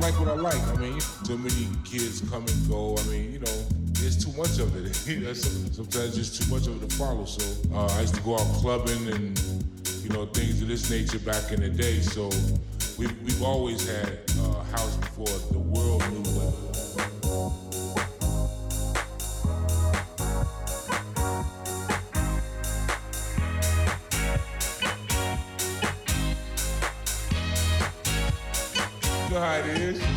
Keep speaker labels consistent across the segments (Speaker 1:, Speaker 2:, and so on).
Speaker 1: like what I like. I mean, too many kids come and go. I mean, you know, there's too much of it. Sometimes just too much of it to follow. So uh, I used to go out clubbing and you know things of this nature back in the day. So we've we've always had uh, house before the world knew it. It is.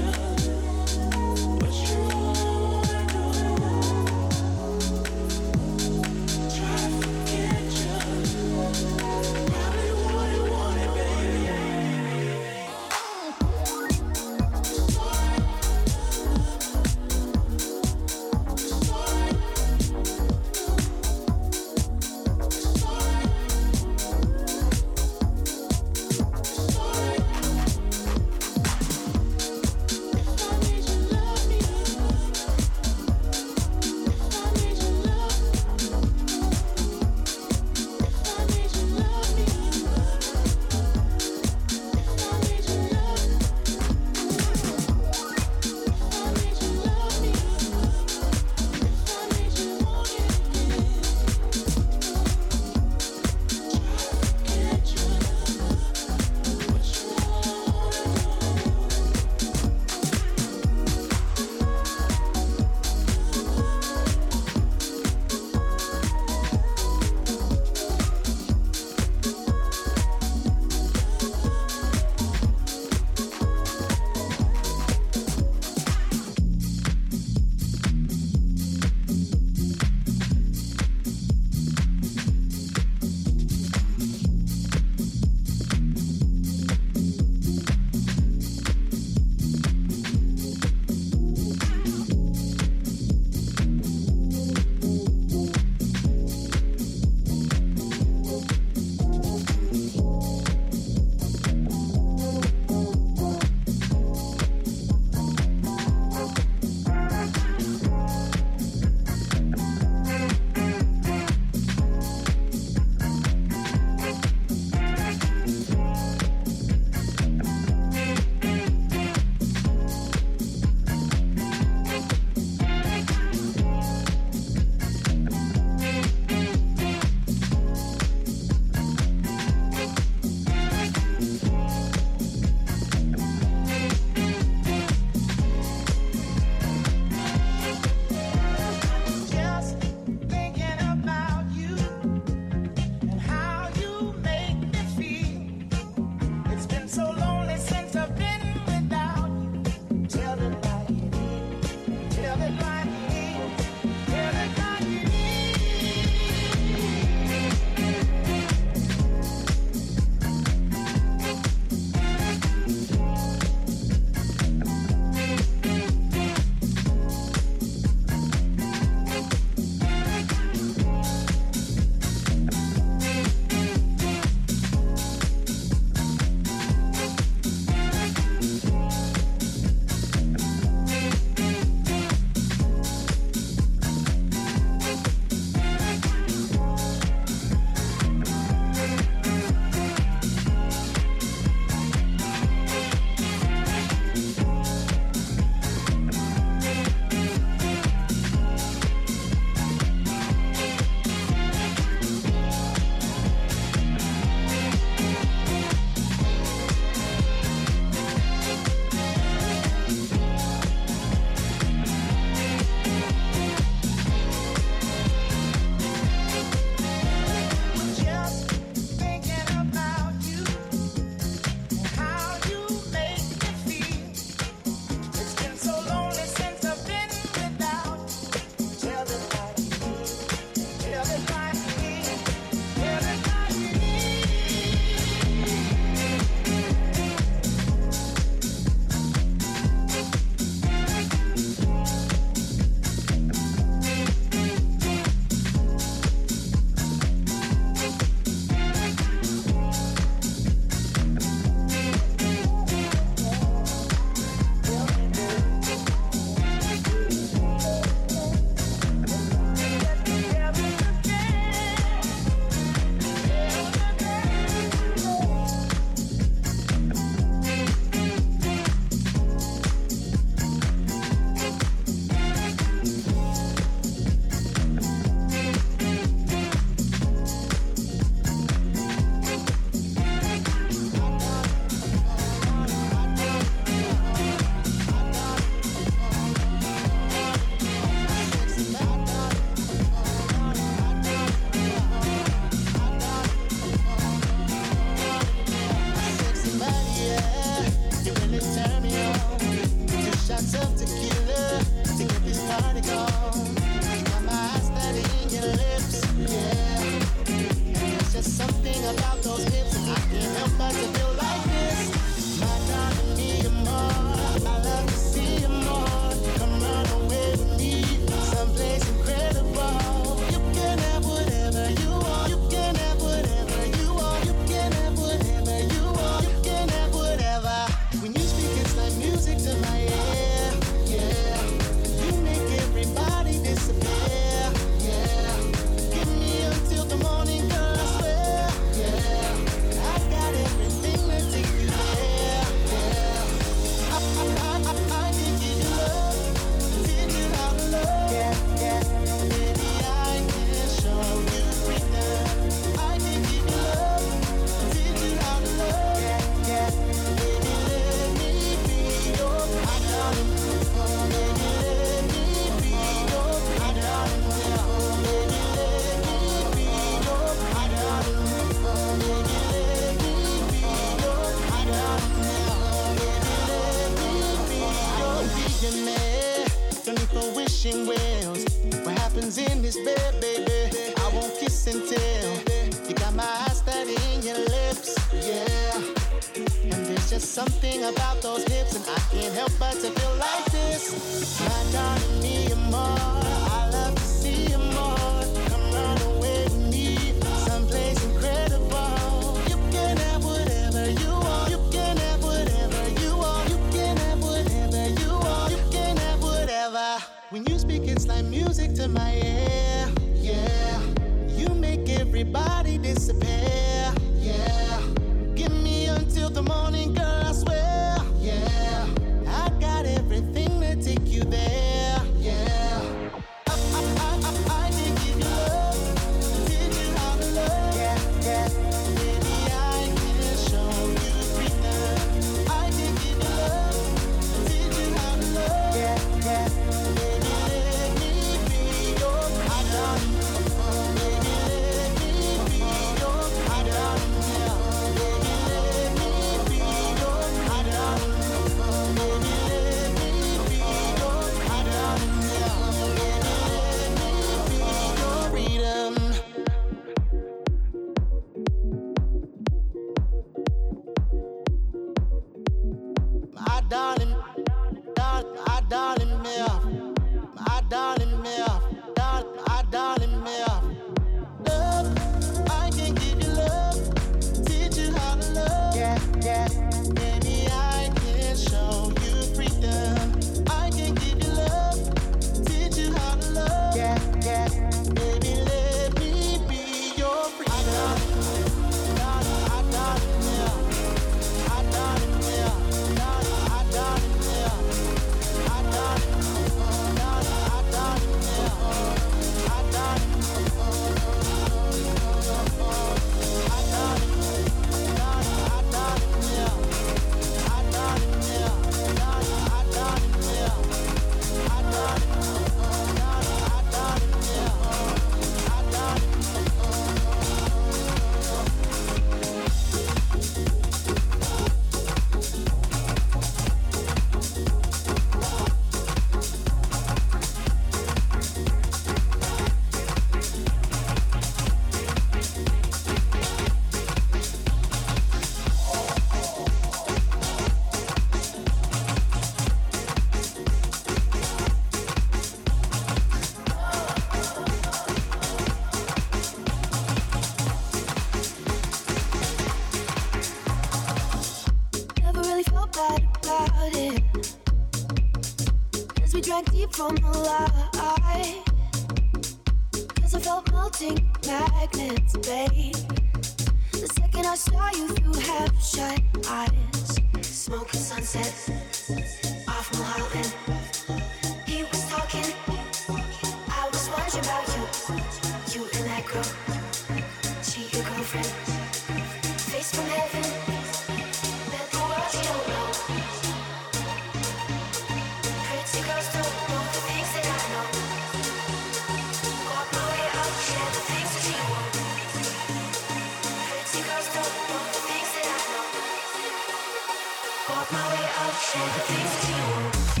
Speaker 2: Share the things that you want.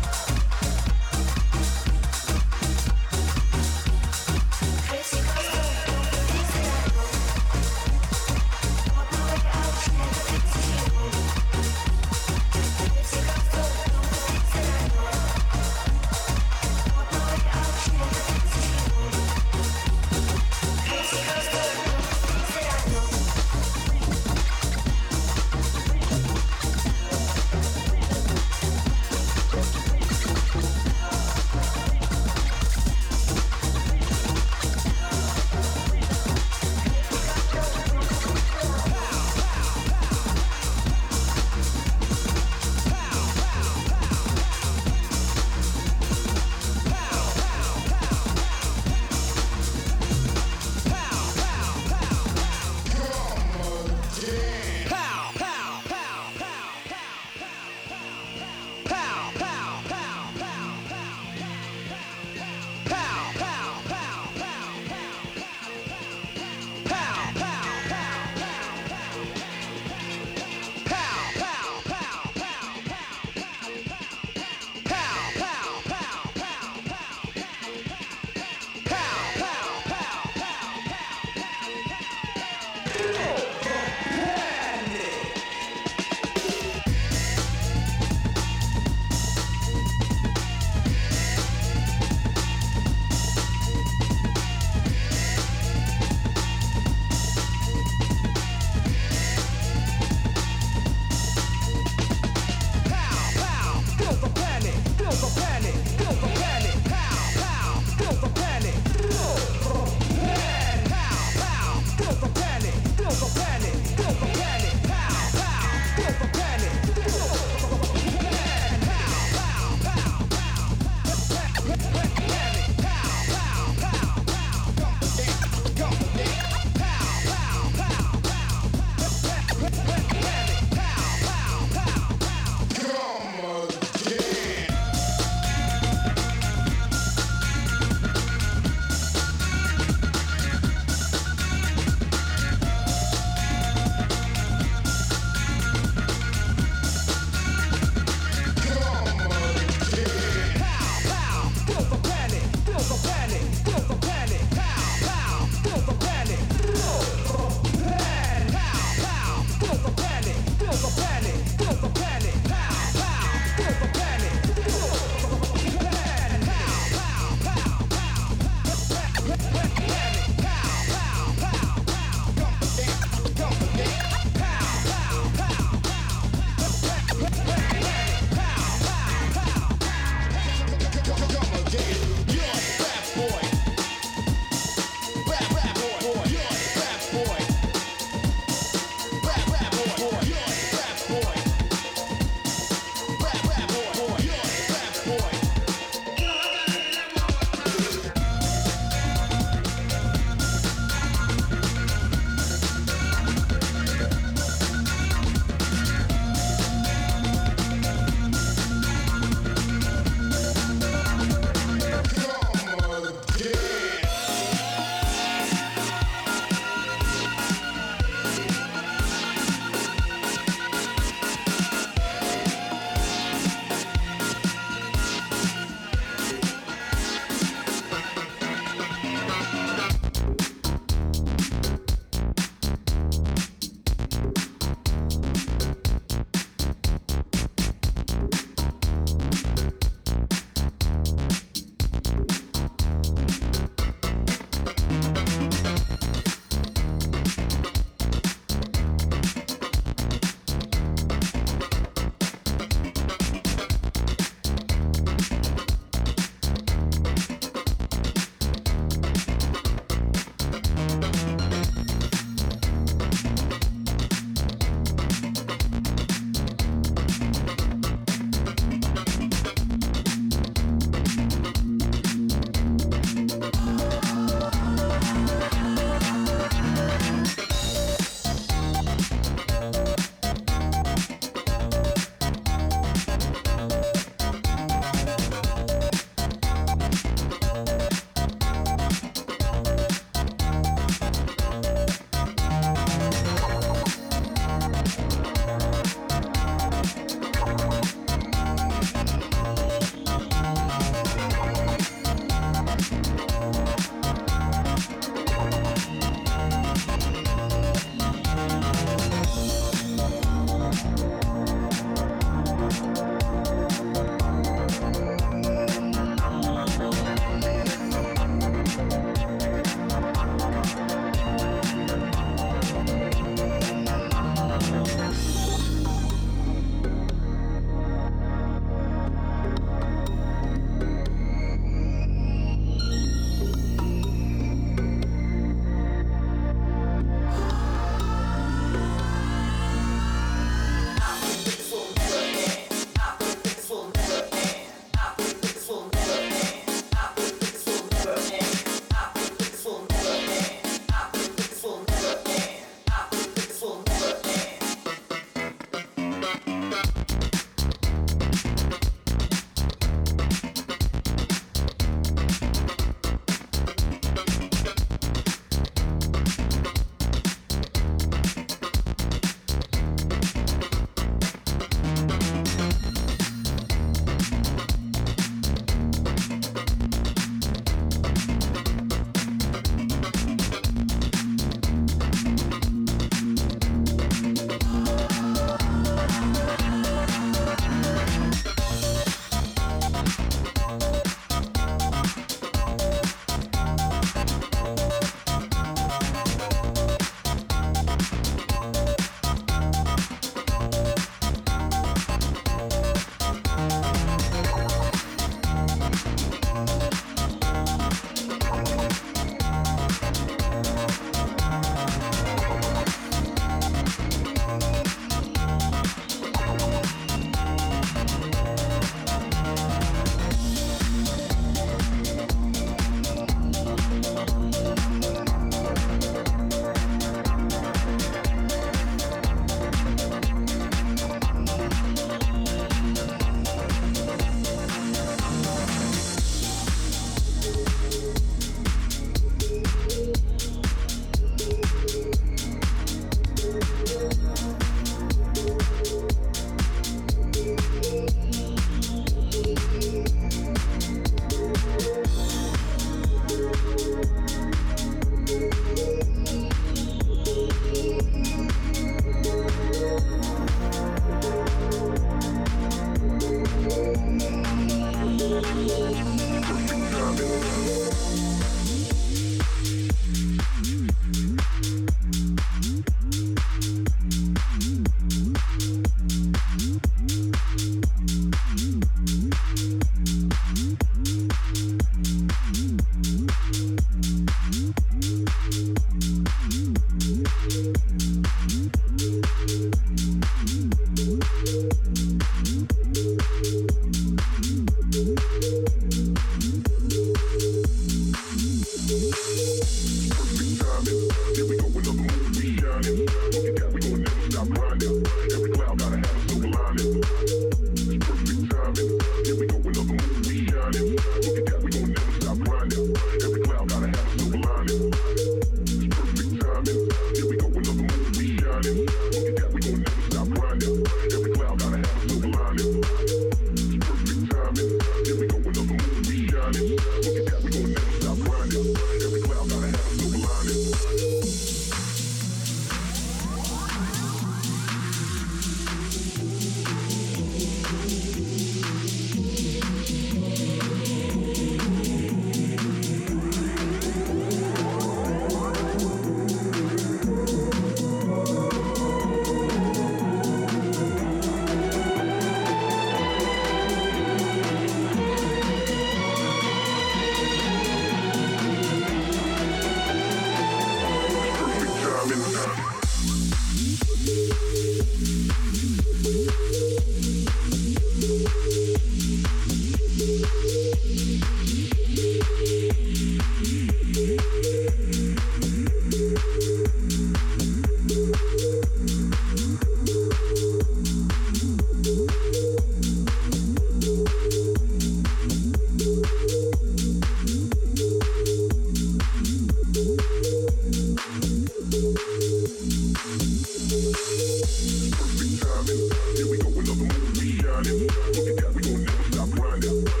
Speaker 2: Perfect timing. Here we go, another movie shining. Look at that, we
Speaker 3: gon' never stop grinding.